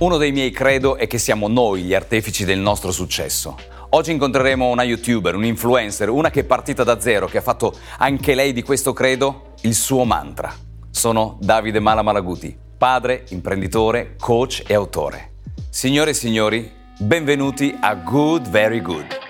Uno dei miei credo è che siamo noi gli artefici del nostro successo. Oggi incontreremo una youtuber, un influencer, una che è partita da zero, che ha fatto anche lei di questo credo il suo mantra. Sono Davide Malamalaguti, padre, imprenditore, coach e autore. Signore e signori, benvenuti a Good Very Good.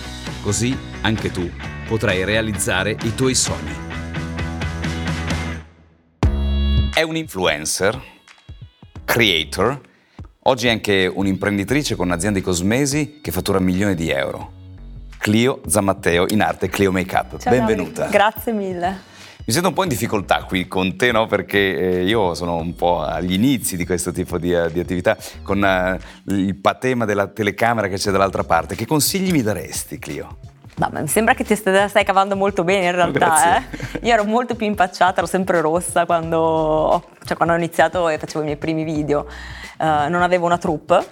Così anche tu potrai realizzare i tuoi sogni. È un influencer, creator, oggi è anche un'imprenditrice con un'azienda di cosmesi che fattura milioni di euro. Clio Zammatteo, in arte Clio Makeup. Ciao, Benvenuta. Grazie mille. Mi sento un po' in difficoltà qui con te, no? Perché eh, io sono un po' agli inizi di questo tipo di, uh, di attività, con uh, il patema della telecamera che c'è dall'altra parte. Che consigli mi daresti, Clio? No, mi sembra che ti stai, stai cavando molto bene in realtà. Eh? Io ero molto più impacciata, ero sempre rossa quando, cioè, quando ho iniziato e facevo i miei primi video. Uh, non avevo una troupe,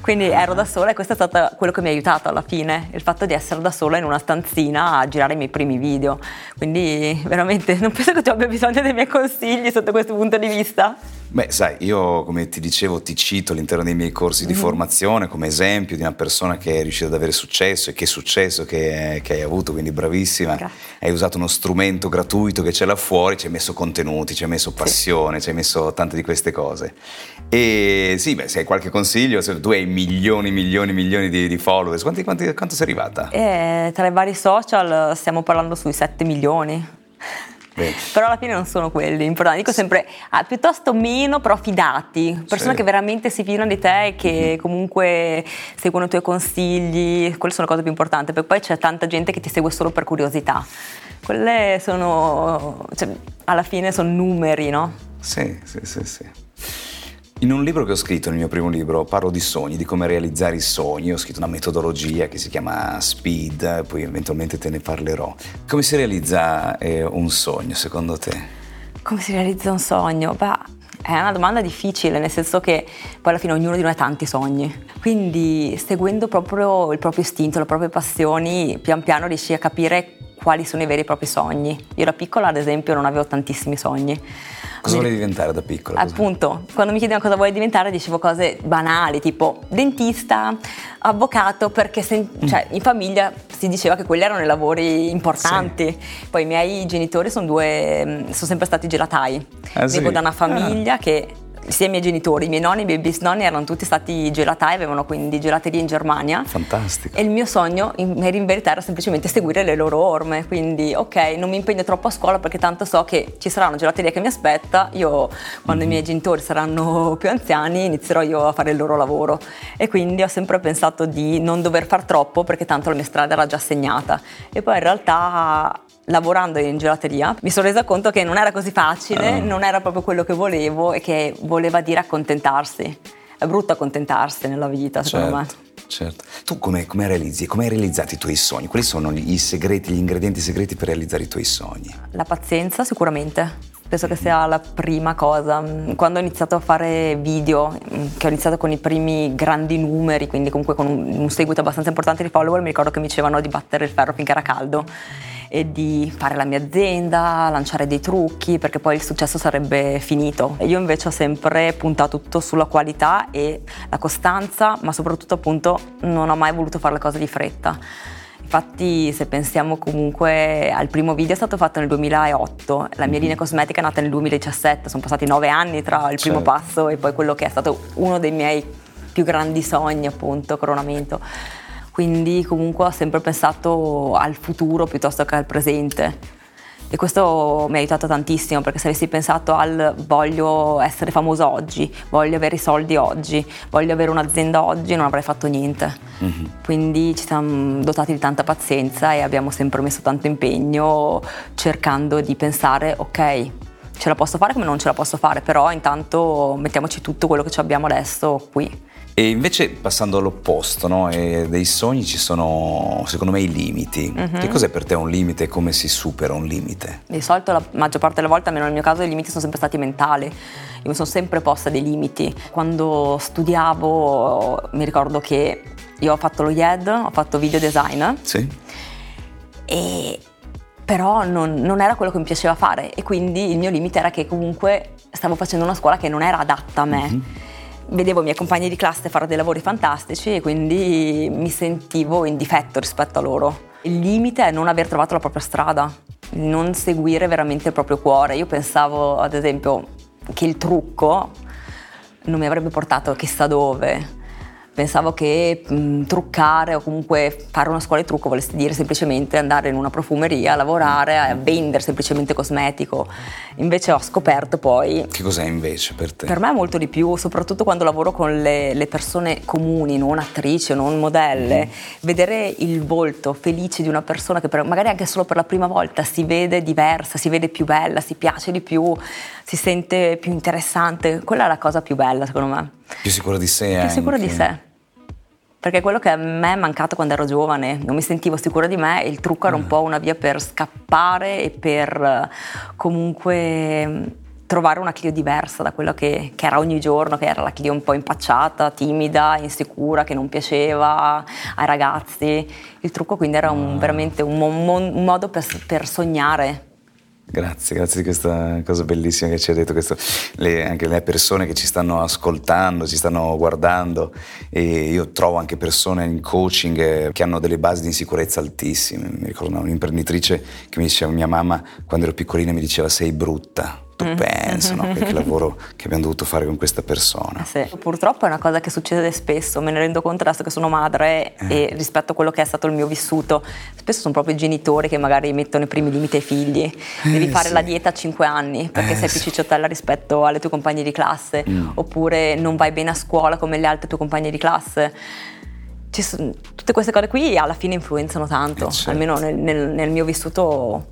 quindi ero da sola e questo è stato quello che mi ha aiutato alla fine, il fatto di essere da sola in una stanzina a girare i miei primi video. Quindi veramente non penso che tu abbia bisogno dei miei consigli sotto questo punto di vista. Beh, sai, io come ti dicevo ti cito all'interno dei miei corsi di mm-hmm. formazione come esempio di una persona che è riuscita ad avere successo e che successo che, che hai avuto, quindi bravissima. Grazie. Hai usato uno strumento gratuito che c'è là fuori, ci hai messo contenuti, ci hai messo passione, sì. ci hai messo tante di queste cose. E sì, beh, se hai qualche consiglio, se tu hai milioni, milioni, milioni di, di followers, quanti, quanti, quanto sei arrivata? Eh, tra i vari social stiamo parlando sui 7 milioni. Beh. Però alla fine non sono quelli importanti. Dico sempre ah, piuttosto meno, però fidati, persone sì. che veramente si fidano di te e che mm-hmm. comunque seguono i tuoi consigli, quelle sono le cose più importanti, perché poi c'è tanta gente che ti segue solo per curiosità. Quelle sono, cioè, alla fine sono numeri, no? Sì, sì, sì, sì. In un libro che ho scritto, nel mio primo libro, parlo di sogni, di come realizzare i sogni. Ho scritto una metodologia che si chiama Speed, poi eventualmente te ne parlerò. Come si realizza eh, un sogno, secondo te? Come si realizza un sogno? Beh, è una domanda difficile, nel senso che poi alla fine ognuno di noi ha tanti sogni. Quindi seguendo proprio il proprio istinto, le proprie passioni, pian piano riesci a capire quali sono i veri e propri sogni. Io da piccola, ad esempio, non avevo tantissimi sogni Cosa volevi diventare da piccola? Appunto, quando mi chiedevano cosa vuoi diventare dicevo cose banali, tipo dentista, avvocato, perché se, mm. cioè, in famiglia si diceva che quelli erano i lavori importanti. Sì. Poi i miei genitori sono due, mm, sono sempre stati gelatai. Ah, Vengo sì? da una famiglia ah. che sia i miei genitori, i miei nonni, i miei bisnonni erano tutti stati gelatai, avevano quindi gelaterie in Germania. Fantastico. E il mio sogno in, in verità era semplicemente seguire le loro orme, quindi ok, non mi impegno troppo a scuola perché tanto so che ci sarà una gelateria che mi aspetta, io quando mm-hmm. i miei genitori saranno più anziani inizierò io a fare il loro lavoro e quindi ho sempre pensato di non dover far troppo perché tanto la mia strada era già segnata e poi in realtà lavorando in gelateria mi sono resa conto che non era così facile, uh. non era proprio quello che volevo e che voleva dire accontentarsi. È brutto accontentarsi nella vita, secondo certo, me. Certo. Tu come, come realizzi, come hai realizzato i tuoi sogni? Quali sono i segreti, gli ingredienti segreti per realizzare i tuoi sogni? La pazienza, sicuramente. Penso che sia la prima cosa. Quando ho iniziato a fare video, che ho iniziato con i primi grandi numeri, quindi comunque con un, un seguito abbastanza importante di follower, mi ricordo che mi dicevano di battere il ferro finché era caldo e di fare la mia azienda, lanciare dei trucchi, perché poi il successo sarebbe finito. Io invece ho sempre puntato tutto sulla qualità e la costanza, ma soprattutto appunto non ho mai voluto fare le cose di fretta. Infatti se pensiamo comunque al primo video è stato fatto nel 2008, la mia mhm. linea cosmetica è nata nel 2017, sono passati nove anni tra il primo certo. passo e poi quello che è stato uno dei miei più grandi sogni appunto, coronamento quindi comunque ho sempre pensato al futuro piuttosto che al presente. E questo mi ha aiutato tantissimo perché se avessi pensato al voglio essere famosa oggi, voglio avere i soldi oggi, voglio avere un'azienda oggi, non avrei fatto niente. Mm-hmm. Quindi ci siamo dotati di tanta pazienza e abbiamo sempre messo tanto impegno cercando di pensare ok, ce la posso fare come non ce la posso fare, però intanto mettiamoci tutto quello che abbiamo adesso qui. E invece passando all'opposto, no? dei sogni ci sono secondo me i limiti. Mm-hmm. Che cos'è per te un limite e come si supera un limite? Di solito la maggior parte delle volte, almeno nel mio caso, i limiti sono sempre stati mentali. Io mi sono sempre posta dei limiti. Quando studiavo mi ricordo che io ho fatto lo YED, ho fatto video design. Sì. E però non, non, era quello che mi piaceva fare e quindi il mio limite era che comunque stavo facendo una scuola che non era adatta a me. Mm-hmm vedevo i miei compagni di classe fare dei lavori fantastici e quindi mi sentivo in difetto rispetto a loro. Il limite è non aver trovato la propria strada, non seguire veramente il proprio cuore. Io pensavo, ad esempio, che il trucco non mi avrebbe portato chissà dove Pensavo che mh, truccare o comunque fare una scuola di trucco volesse dire semplicemente andare in una profumeria, lavorare, a vendere semplicemente cosmetico. Invece ho scoperto poi... Che cos'è invece per te? Per me è molto di più, soprattutto quando lavoro con le, le persone comuni, non attrici non modelle. Mm. Vedere il volto felice di una persona che per, magari anche solo per la prima volta si vede diversa, si vede più bella, si piace di più, si sente più interessante, quella è la cosa più bella secondo me. Più sicura di sé. Più anche. sicura di sé. Perché quello che a me è mancato quando ero giovane, non mi sentivo sicura di me, il trucco era un mm. po' una via per scappare e per eh, comunque mm, trovare una Clio diversa da quello che, che, era ogni giorno, che era la Clio un po' impacciata, timida, insicura, che non piaceva ai ragazzi. Il trucco quindi era un, ah. veramente un, un, modo per, per sognare, Grazie, grazie di questa cosa bellissima che ci ha detto, questo, le, anche le persone che ci stanno ascoltando, ci stanno guardando e io trovo anche persone in coaching eh, che hanno delle basi di insicurezza altissime. Mi ricordo un'imprenditrice che mi diceva, mia mamma quando ero piccolina mi diceva sei brutta, tu mm. penso, no? Che lavoro che abbiamo dovuto fare con questa persona. Sì. Purtroppo è una cosa che succede spesso, me ne rendo conto adesso che sono madre eh. e rispetto a quello che è stato il mio vissuto, spesso sono proprio i genitori che magari mettono i primi limiti ai figli. Devi eh, fare sì. la dieta a 5 anni perché eh, sei più cicciottella rispetto alle tue compagne di classe, mm. oppure non vai bene a scuola come le altre tue compagne di classe. Sono, tutte queste cose qui alla fine influenzano tanto, eh, certo. almeno nel, nel, nel mio vissuto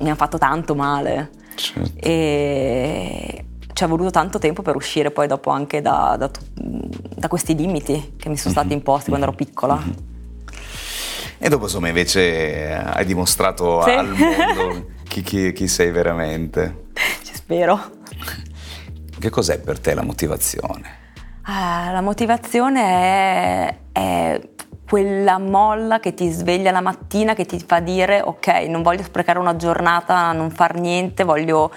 mi hanno fatto tanto male. Certo. E ci è voluto tanto tempo per uscire poi dopo anche da, da, da questi limiti che mi sono stati mhm. imposti quando ero piccola. Mm-hmm. E dopo insomma invece hai dimostrato sì. al mondo chi, chi, chi, sei veramente. Ci spero. Che cos'è per te la motivazione? Ah, la motivazione è, è quella molla che ti sveglia la mattina, che ti fa dire ok, non voglio sprecare una giornata a non far niente, voglio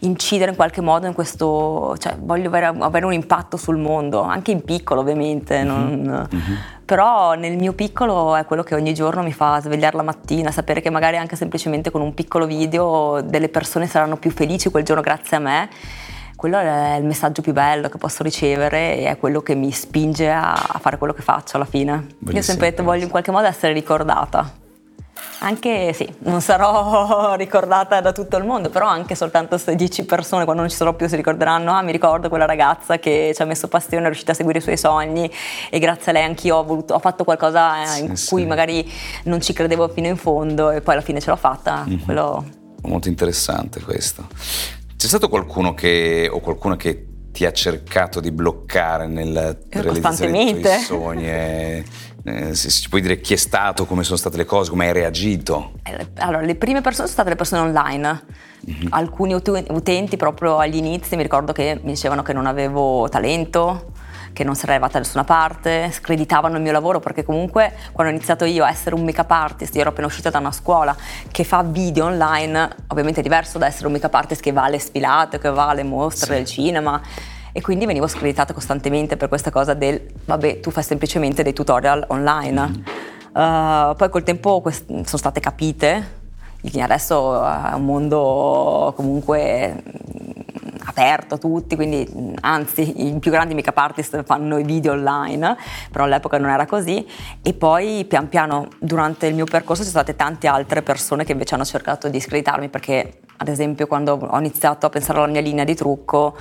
incidere in qualche modo in questo, cioè voglio avere, avere un impatto sul mondo, anche in piccolo ovviamente, non, mm-hmm. però nel mio piccolo è quello che ogni giorno mi fa svegliare la mattina, sapere che magari anche semplicemente con un piccolo video delle persone saranno più felici quel giorno grazie a me quello è il messaggio più bello che posso ricevere e è quello che mi spinge a, fare quello che faccio alla fine. Bellissimo, Io ho sempre detto voglio in qualche modo essere ricordata. Anche sì, non sarò ricordata da tutto il mondo, però anche soltanto se 10 persone quando non ci sarò più si ricorderanno, ah mi ricordo quella ragazza che ci ha messo passione, è riuscita a seguire i suoi sogni e grazie a lei anch'io ho, voluto, ho fatto qualcosa sì, in sì. cui magari non ci credevo fino in fondo e poi alla fine ce l'ho fatta. Mm-hmm. Quello... Molto interessante questo. C'è stato qualcuno che, o qualcuno che ti ha cercato di bloccare nel realizzare i tuoi sogni? E, eh, se ci puoi dire chi è stato, come sono state le cose, come hai reagito? Eh, allora, le prime persone sono state le persone online. Mm-hmm. Alcuni utenti proprio agli inizi mi ricordo che mi dicevano che non avevo talento, che non sarei arrivata da nessuna parte, screditavano il mio lavoro perché comunque quando ho iniziato io a essere un make-up artist, io ero appena uscita da una scuola che fa video online, ovviamente è diverso da essere un make-up artist che va alle sfilate, che va alle mostre sì. del cinema e quindi venivo screditata costantemente per questa cosa del vabbè tu fai semplicemente dei tutorial online. Mm. Uh, poi col tempo quest- sono state capite, adesso è un mondo comunque aperto a tutti, quindi anzi i più grandi make-up artist fanno i video online, però all'epoca non era così e poi pian piano durante il mio percorso ci sono state tante altre persone che invece hanno cercato di screditarmi perché ad esempio quando ho iniziato a pensare alla mia linea di trucco,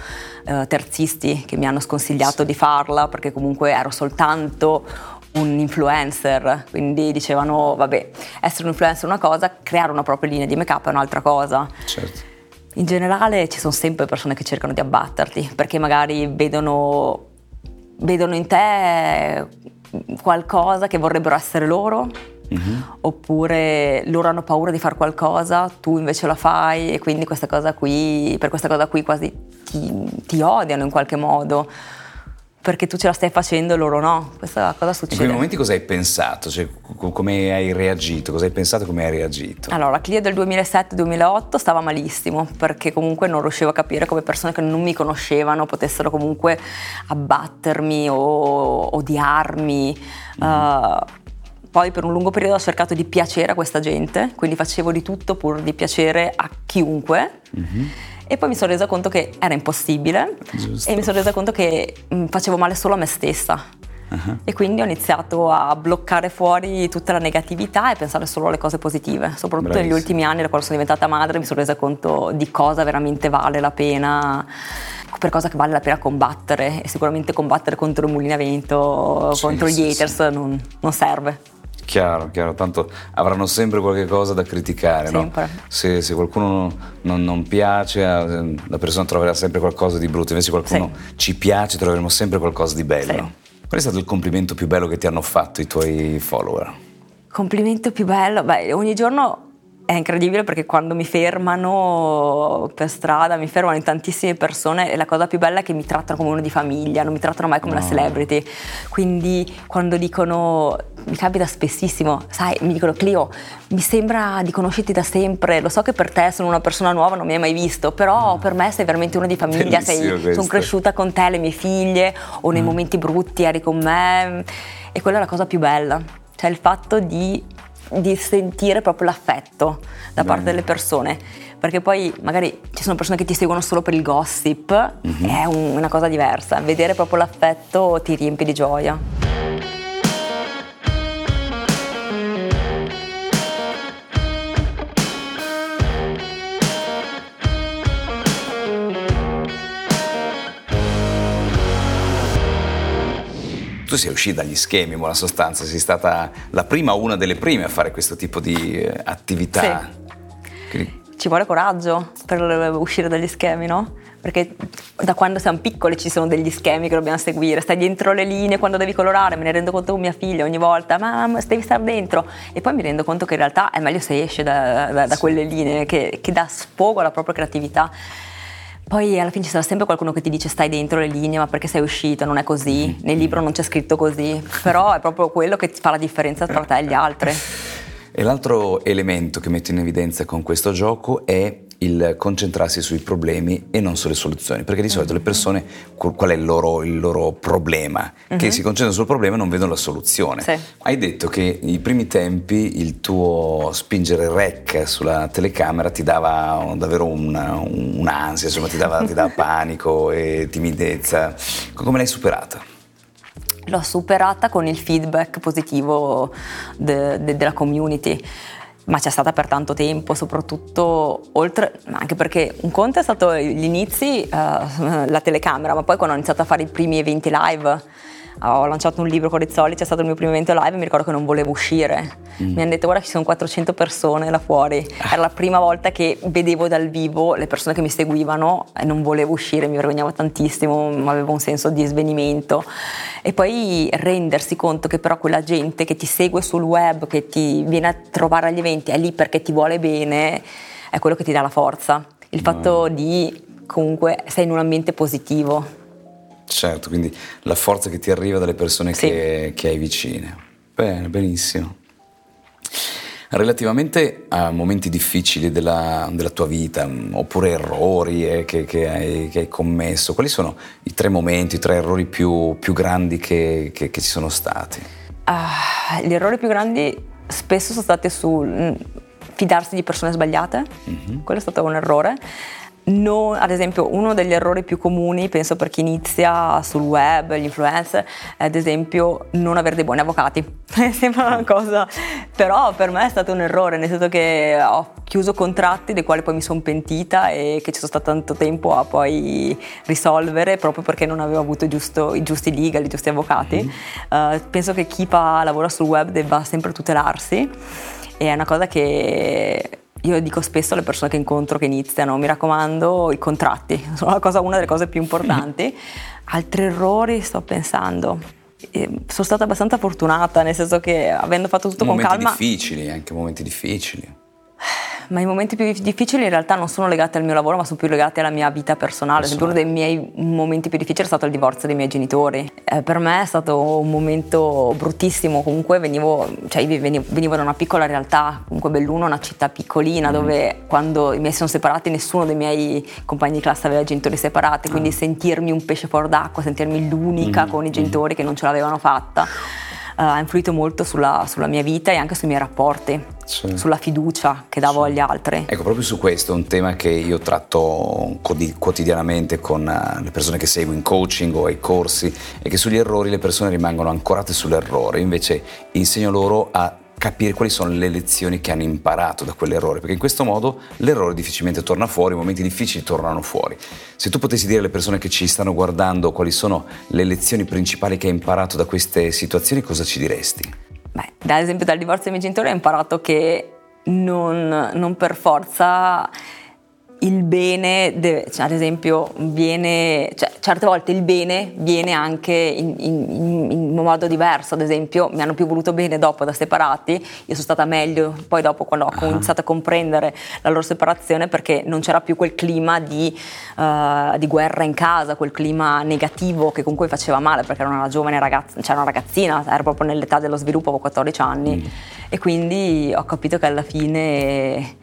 eh, terzisti che mi hanno sconsigliato di farla perché comunque ero soltanto un influencer, quindi dicevano vabbè, essere un influencer è una cosa, creare una propria linea di make-up è un'altra cosa. Certo. In generale ci sono sempre persone che cercano di abbatterti perché magari vedono, vedono in te qualcosa che vorrebbero essere loro Mm-hmm. oppure loro hanno paura di fare qualcosa, tu invece la fai e quindi questa cosa qui, per questa cosa qui quasi ti, ti odiano in qualche modo perché tu ce la stai facendo e loro no. Questa cosa succede. In quei momenti cosa hai pensato? Cioè, come hai reagito? Cosa hai pensato e come hai reagito? Allora, la Clio del 2007-2008 stava malissimo perché comunque non riuscivo a capire come persone che non mi conoscevano potessero comunque abbattermi o odiarmi. Mm. Uh, poi per un lungo periodo ho cercato di piacere a questa gente, quindi facevo di tutto pur di piacere a chiunque. Mm-hmm e poi mi sono resa conto che era impossibile Giusto. e mi sono resa conto che mm, facevo male solo a me stessa. Uh-huh. E quindi ho iniziato a bloccare fuori tutta la negatività e pensare solo alle cose positive. Soprattutto Bravissimo. negli ultimi anni, da quando sono diventata madre, mi sono resa conto di cosa veramente vale la pena per cosa che vale la pena combattere e sicuramente combattere contro il mulino a vento, sì, contro gli haters sì. non, non serve. Chiaro, chiaro, tanto avranno sempre qualche cosa da criticare, sempre. no? Se, se, qualcuno non, non, piace, eh, la persona troverà sempre qualcosa di brutto, invece se qualcuno sì. ci piace troveremo sempre qualcosa di bello. Sì. Qual è stato il complimento più bello che ti hanno fatto i tuoi follower? Complimento più bello? Beh, ogni giorno è incredibile perché quando mi fermano per strada, mi fermano in tantissime persone e la cosa più bella è che mi trattano come uno di famiglia, non mi trattano mai come no. una celebrity. Quindi quando dicono, mi capita spessissimo, sai, mi dicono Clio, mi sembra di conoscerti da sempre, lo so che per te sono una persona nuova, non mi hai mai visto, però mm. per me sei veramente uno di famiglia, sei, sono cresciuta con te, le mie figlie, o nei mm. momenti brutti eri con me e quella è la cosa più bella, cioè il fatto di di sentire proprio l'affetto da parte delle persone. Perché poi magari ci sono persone che ti seguono solo per il gossip, mm-hmm. è un, una cosa diversa. Vedere proprio l'affetto ti riempie di gioia. Tu sei uscita dagli schemi in buona sostanza, sei stata la prima o una delle prime a fare questo tipo di eh, attività. Sì. Ci vuole coraggio per uscire dagli schemi, no? Perché da quando siamo piccoli ci sono degli schemi che dobbiamo seguire, stai dentro le linee quando devi colorare, me ne rendo conto con mia figlia ogni volta, mamma devi stare dentro e poi mi rendo conto che in realtà è meglio se esce da, da, da quelle linee, che, che dà sfogo alla propria creatività. Poi alla fine ci sarà sempre qualcuno che ti dice stai dentro le linee, ma perché sei uscito? Non è così, mm-hmm. nel libro non c'è scritto così, però è proprio quello che fa la differenza tra te e gli altri. E l'altro elemento che metto in evidenza con questo gioco è il concentrarsi sui problemi e non sulle soluzioni, perché di solito le persone qual è il loro, il loro problema? Che uh-huh. si concentrano sul problema e non vedono la soluzione. Sì. Hai detto che nei primi tempi il tuo spingere rec sulla telecamera ti dava davvero una, un'ansia, insomma ti dava, ti dava panico e timidezza. Come l'hai superata? L'ho superata con il feedback positivo de, de, della community ma c'è stata per tanto tempo, soprattutto oltre, anche perché un conto è stato gli inizi, uh, la telecamera, ma poi quando ho iniziato a fare i primi eventi live, ho lanciato un libro con Rizzoli, c'è stato il mio primo evento live e mi ricordo che non volevo uscire. Mm. Mi hanno detto guarda ci sono 400 persone là fuori. Ah. Era la prima volta che vedevo dal vivo le persone che mi seguivano e non volevo uscire, mi vergognavo tantissimo, avevo un senso di svenimento. E poi rendersi conto che però quella gente che ti segue sul web, che ti viene a trovare agli eventi, è lì perché ti vuole bene, è quello che ti dà la forza. Il fatto mm. di comunque sei in un ambiente positivo Certo, quindi la forza che ti arriva dalle persone sì. che, che hai vicine. Bene, benissimo. Relativamente a momenti difficili della, della tua vita, mm, oppure errori eh, che, che, hai, che, hai, commesso, quali sono i tre momenti, i tre errori più, più grandi che, che, ci sono stati? Uh, gli errori più grandi spesso sono stati sul mm, fidarsi di persone sbagliate, mm-hmm. quello è stato un errore non, ad esempio, uno degli errori più comuni, penso per chi inizia sul web, gli influencer, è ad esempio non avere dei buoni avvocati. Sembra una cosa, però per me è stato un errore, nel senso che ho chiuso contratti dei quali poi mi sono pentita e che ci sono stato tanto tempo a poi risolvere proprio perché non avevo avuto giusto, i giusti legal, i giusti avvocati. Mm-hmm. Uh, penso che chi fa, lavora sul web debba sempre tutelarsi e è una cosa che io dico spesso alle persone che incontro che iniziano, mi raccomando, i contratti, sono cosa, una delle cose più importanti. Altri errori sto pensando. sono stata abbastanza fortunata, nel senso che avendo fatto tutto momenti con calma... Momenti difficili, anche momenti difficili ma i momenti più difficili in realtà non sono legati al mio lavoro, ma sono più legati alla mia vita personale. Esempio, uno dei miei momenti più difficili è stato il divorzio dei miei genitori. Eh, per me è stato un momento bruttissimo, comunque venivo, cioè, venivo, venivo da una piccola realtà, comunque Belluno è una città piccolina mm. dove quando i miei si sono separati nessuno dei miei compagni di classe aveva genitori separati, quindi mm. sentirmi un pesce fuori d'acqua, sentirmi l'unica mm. con i genitori che non ce l'avevano fatta ha influito molto sulla, sulla, mia vita e anche sui miei rapporti, sì. sulla fiducia che davo sì. agli altri. Ecco, proprio su questo, un tema che io tratto quotidianamente con eh, le persone che seguo in coaching o ai corsi, è che sugli errori le persone rimangono ancorate sull'errore, invece insegno loro a capire quali sono le lezioni che hanno imparato da quell'errore, perché in questo modo l'errore difficilmente torna fuori, i momenti difficili tornano fuori. Se tu potessi dire alle persone che ci stanno guardando quali sono le lezioni principali che hai imparato da queste situazioni, cosa ci diresti? Beh, ad esempio dal divorzio dei miei genitori ho imparato che non, non per forza il bene, deve, cioè, ad esempio, viene, cioè, certe volte il bene viene anche in, in, in, un modo diverso, ad esempio mi hanno più voluto bene dopo da separati, io sono stata meglio poi dopo quando ho uh-huh. iniziato a comprendere la loro separazione perché non c'era più quel clima di, uh, di, guerra in casa, quel clima negativo che comunque faceva male perché ero una giovane ragazza, cioè una ragazzina, ero proprio nell'età dello sviluppo, avevo 14 anni mm. e quindi ho capito che alla fine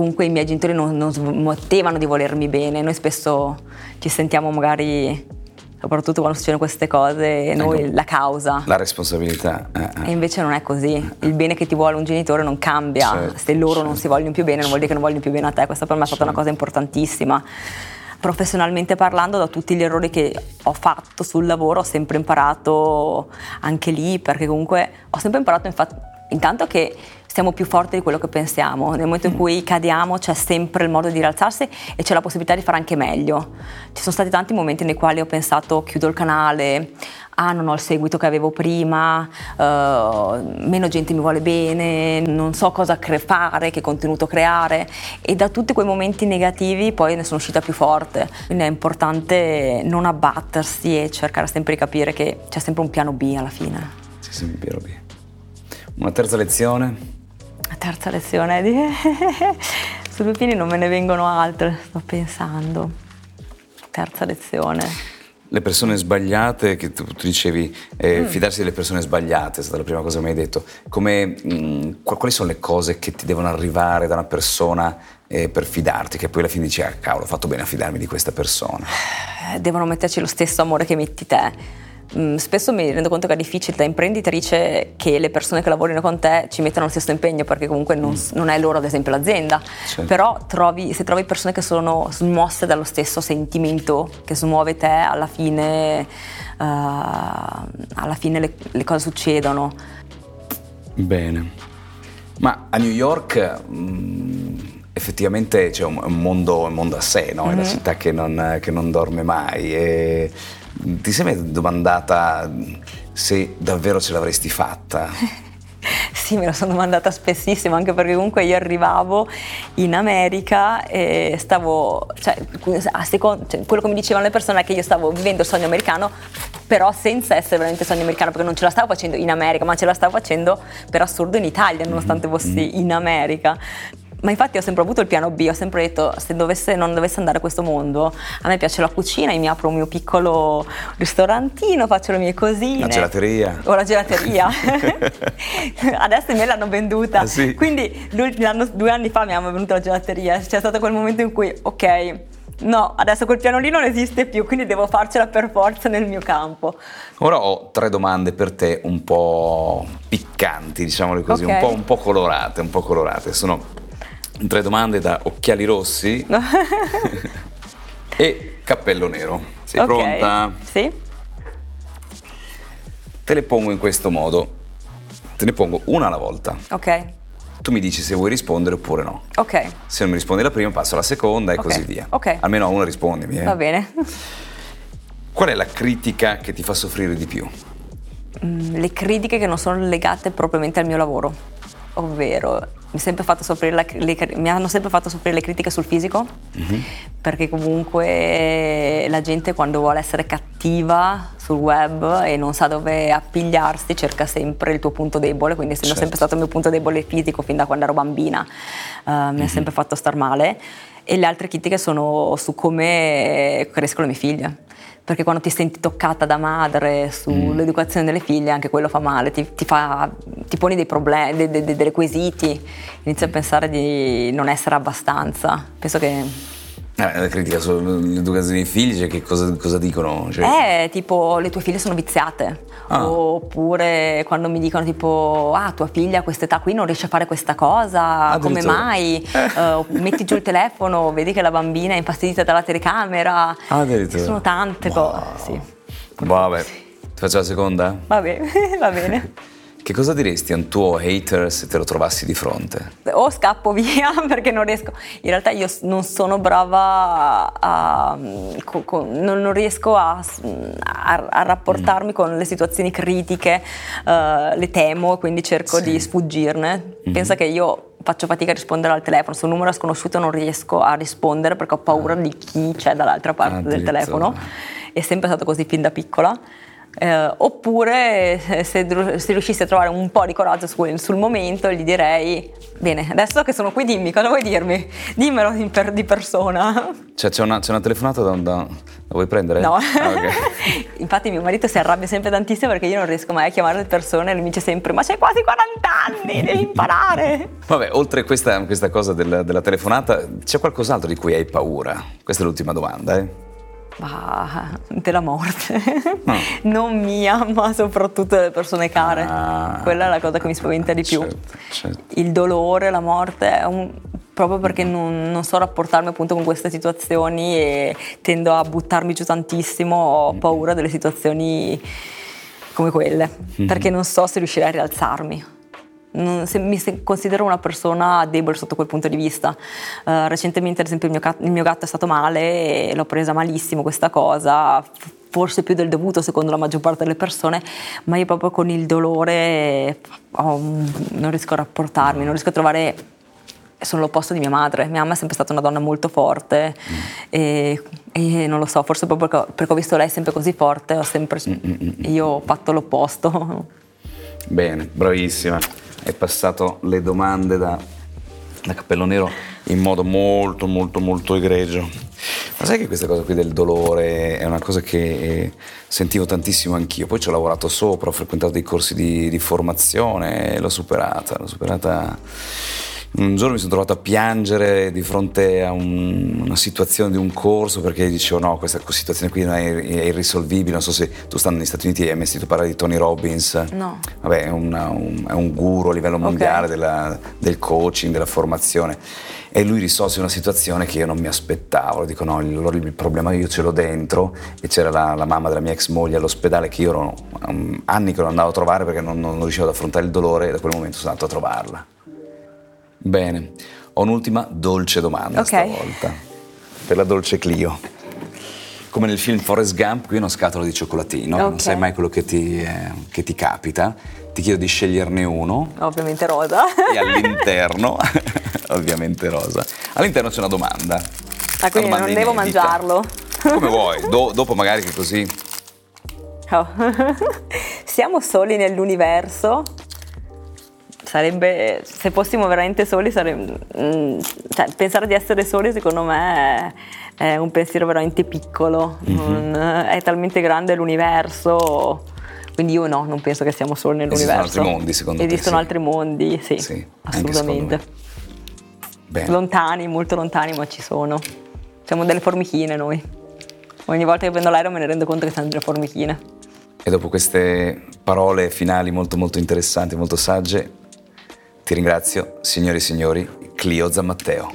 comunque i miei genitori non, non smettevano di volermi bene, noi spesso ci sentiamo magari soprattutto quando succedono queste cose, noi ecco, la causa. La responsabilità. Eh, eh. E invece non è così. Il bene che ti vuole un genitore non cambia. Certo, Se loro certo. non si vogliono più bene, non vuol dire che non vogliono più bene a te. Questa per me è stata certo. una cosa importantissima. Professionalmente parlando, da tutti gli errori che ho fatto sul lavoro, ho sempre imparato anche lì, perché comunque ho sempre imparato infatti, intanto che siamo più forti di quello che pensiamo. Nel momento in mm. cui cadiamo c'è sempre il modo di rialzarsi e c'è la possibilità di fare anche meglio. Ci sono stati tanti momenti nei quali ho pensato chiudo il canale, ah non ho il seguito che avevo prima, uh, meno gente mi vuole bene, non so cosa cre- fare, che contenuto creare e da tutti quei momenti negativi poi ne sono uscita più forte. Quindi è importante non abbattersi e cercare sempre di capire che c'è sempre un piano B alla fine. C'è sempre un piano B. Una terza lezione? Terza lezione di... Su due piedi non me ne vengono altre, sto pensando. Terza lezione. Le persone sbagliate, che tu, tu dicevi, eh, mm. fidarsi delle persone sbagliate, è stata la prima cosa che mi hai detto. Come, mh, mm, quali sono le cose che ti devono arrivare da una persona eh, per fidarti, che poi alla fine dici, ah cavolo, ho fatto bene a fidarmi di questa persona? Eh, devono metterci lo stesso amore che metti te spesso mi rendo conto che è difficile da imprenditrice che le persone che lavorino con te ci mettano lo stesso impegno perché comunque non, mm. non è loro ad esempio l'azienda, certo. però trovi, se trovi persone che sono smosse dallo stesso sentimento che smuove te alla fine, uh, alla fine le, le, cose succedono. Bene, ma a New York... Mm, effettivamente c'è un, mondo, un mondo, a sé, no? è mm-hmm. la città che non, che non dorme mai. E ti sei mai domandata se davvero ce l'avresti fatta? Sì, me lo sono domandata spessissimo, anche perché comunque io arrivavo in America e stavo, cioè, secondo, cioè, quello che mi dicevano le persone è che io stavo vivendo il sogno americano, però senza essere veramente sogno americano, perché non ce la stavo facendo in America, ma ce la stavo facendo per assurdo in Italia, nonostante mm-hmm. fossi mm-hmm. in America. Ma infatti ho sempre avuto il piano B, ho sempre detto se dovesse, non dovesse andare a questo mondo, a me piace la cucina, mi apro un mio piccolo ristorantino, faccio le mie cosine. La gelateria. O la gelateria. Adesso me l'hanno venduta. Ah, sì? Quindi lui, due anni fa mi hanno venuta la gelateria, c'è stato quel momento in cui, ok, no, adesso quel piano lì non esiste più, quindi devo farcela per forza nel mio campo. Ora ho tre domande per te un po' piccanti, diciamole così, okay. un, po', un po' colorate, un po' colorate. Sono tre domande da occhiali rossi e cappello nero. Sei Ok, pronta? Sì. Te le pongo in questo modo. Te ne pongo una alla volta. Ok. Tu mi dici se vuoi rispondere oppure no. Ok. Se non mi rispondi la prima, passo alla seconda e Ok, così via. ok. Almeno a una rispondimi. eh. Va bene. Qual è la critica che ti fa soffrire di più? Mm, Le critiche che non sono legate propriamente al mio lavoro, ovvero mi, la- le- mi hanno sempre fatto soffrire le critiche sul fisico, perché comunque la gente quando vuole essere cattiva sul web e non sa dove appigliarsi cerca sempre il tuo punto debole, quindi essendo Certo. sempre stato il mio punto debole fisico fin da quando ero bambina, eh, mi ha sempre fatto star male. E le altre critiche sono su come crescono le mie figlie perché quando ti senti toccata da madre sull'educazione delle figlie anche quello fa male, ti, ti fa- ti poni dei problemi, de- de- de- dei quesiti, inizi a pensare di non essere abbastanza. Penso che la critica sull'educazione dei figli, cioè che cosa, cosa dicono? Cioè, è tipo le tue figlie sono viziate. Ah. Oppure quando mi dicono tipo ah tua figlia a questa età qui non riesce a fare questa cosa, come Addirittura. mai? Eh, metti giù il telefono, vedi che la bambina è infastidita dalla telecamera. Addirittura. Ci sono tante Wow. cose. Sì. Vabbè, ti faccio la seconda? Va bene, va bene. Che cosa diresti a un tuo hater se te lo trovassi di fronte? o scappo via perché non riesco. In realtà io non sono brava a. co- non, riesco a, s- a- a rapportarmi con le situazioni critiche, eh, le temo, quindi cerco Sì. di sfuggirne. Pensa che io faccio fatica a rispondere al telefono, se un numero è sconosciuto non riesco a rispondere perché ho paura di chi c'è dall'altra parte del Addirittura. telefono. È sempre stato così fin da piccola. Eh, oppure eh, se, se riuscissi a trovare un po' di coraggio su- sul momento gli direi bene adesso che sono qui dimmi cosa vuoi dirmi dimmelo in per- di persona Cioè, c'è una, c'è una telefonata da, da- La vuoi prendere? no Ah, ok. infatti mio marito si arrabbia sempre tantissimo perché io non riesco mai a chiamare le persone e lui mi dice sempre ma c'hai quasi 40 anni devi imparare Vabbè, oltre questa, questa cosa del- della telefonata, c'è qualcos'altro di cui hai paura? Questa è l'ultima domanda, eh? Ma della morte No. non mia ma soprattutto delle persone care Ah. quella è la cosa che mi spaventa di più Certo, certo. il dolore, la morte, è un- proprio perché non, non so rapportarmi appunto con queste situazioni e tendo a buttarmi giù tantissimo, ho paura delle situazioni come quelle, perché non so se riuscirei a rialzarmi. Non- se- mi se- considero una persona debole sotto quel punto di vista. Eh, recentemente, ad esempio, il mio, il mio gatto è stato male e l'ho presa malissimo questa cosa, forse più del dovuto secondo la maggior parte delle persone, ma io proprio con il dolore un- non riesco a rapportarmi, non riesco a trovare sono l'opposto di mia madre. Mia mamma è sempre stata una donna molto forte e, e non lo so, forse proprio perché, perché ho visto lei sempre così forte, ho sempre, io ho fatto l'opposto. Bene, bravissima. Hai passato le domande da, da cappello nero in modo molto, molto, molto egregio. Ma sai che questa cosa qui del dolore è una cosa che eh, sentivo tantissimo anch'io. Poi ci ho lavorato sopra, ho frequentato dei corsi di, di formazione l'ho superata. L'ho superata. Un giorno mi sono trovato a piangere di fronte a un- una situazione di un corso perché dicevo no, questa situazione qui non è, irrisolvibile. Non so se tu stando negli Stati Uniti e hai mai sentito parlare di Tony Robbins. No. Vabbè, è, una- un, è un guru a livello mondiale della- del coaching, della formazione. E lui risolse una situazione che io non mi aspettavo. Dico, no, il, allora il problema io ce l'ho dentro. E c'era la, la mamma della mia ex moglie all'ospedale che io ero, um, anni che non andavo a trovare perché non, non riuscivo ad affrontare il dolore. E da quel momento sono andato a trovarla. Bene, ho un'ultima dolce domanda Ok. stavolta. Per la dolce Clio. Come nel film Forrest Gump, qui una scatola di cioccolatino, non Ok. sai mai quello che ti, eh, che ti capita. Ti chiedo di sceglierne uno Ovviamente rosa. e all'interno, ovviamente rosa, all'interno c'è una domanda. Ah, quindi non devo inedita. mangiarlo. Come vuoi, do- dopo magari che così... Oh. Siamo soli nell'universo. Sarebbe, se fossimo veramente soli, sarebbe, mm, cioè, pensare di essere soli secondo me è, è un pensiero veramente piccolo, Non- è talmente grande l'universo, quindi io no, non penso che siamo soli nell'universo. Esistono altri mondi, secondo te, Esistono sì? altri mondi, sì, Sì, assolutamente. Lontani, molto lontani, ma ci sono. Siamo delle formichine noi. Ogni volta che prendo l'aereo me ne rendo conto che siamo delle formichine. E dopo queste parole finali molto molto interessanti, molto sagge, Ti ringrazio, signori e signori, Clio Zammatteo.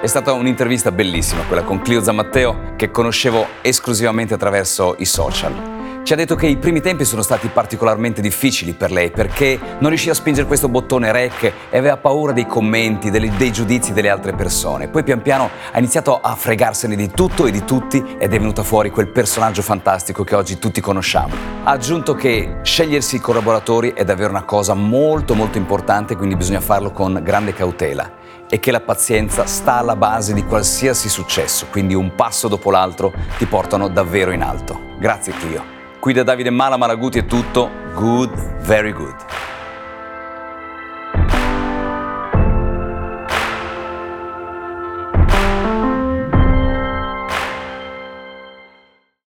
È stata un'intervista bellissima quella con Clio Zammatteo che conoscevo esclusivamente attraverso i social. Ci ha detto che i primi tempi sono stati particolarmente difficili per lei perché non riusciva a spingere questo bottone rec e aveva paura dei commenti, dei, dei giudizi delle altre persone. Poi pian piano ha iniziato a fregarsene di tutto e di tutti ed è venuta fuori quel personaggio fantastico che oggi tutti conosciamo. Ha aggiunto che scegliersi i collaboratori è davvero una cosa molto molto importante, quindi bisogna farlo con grande cautela e che la pazienza sta alla base di qualsiasi successo, quindi un passo dopo l'altro ti portano davvero in alto. Grazie Clio. Qui da Davide Mala Malaguti è tutto. Good, very good.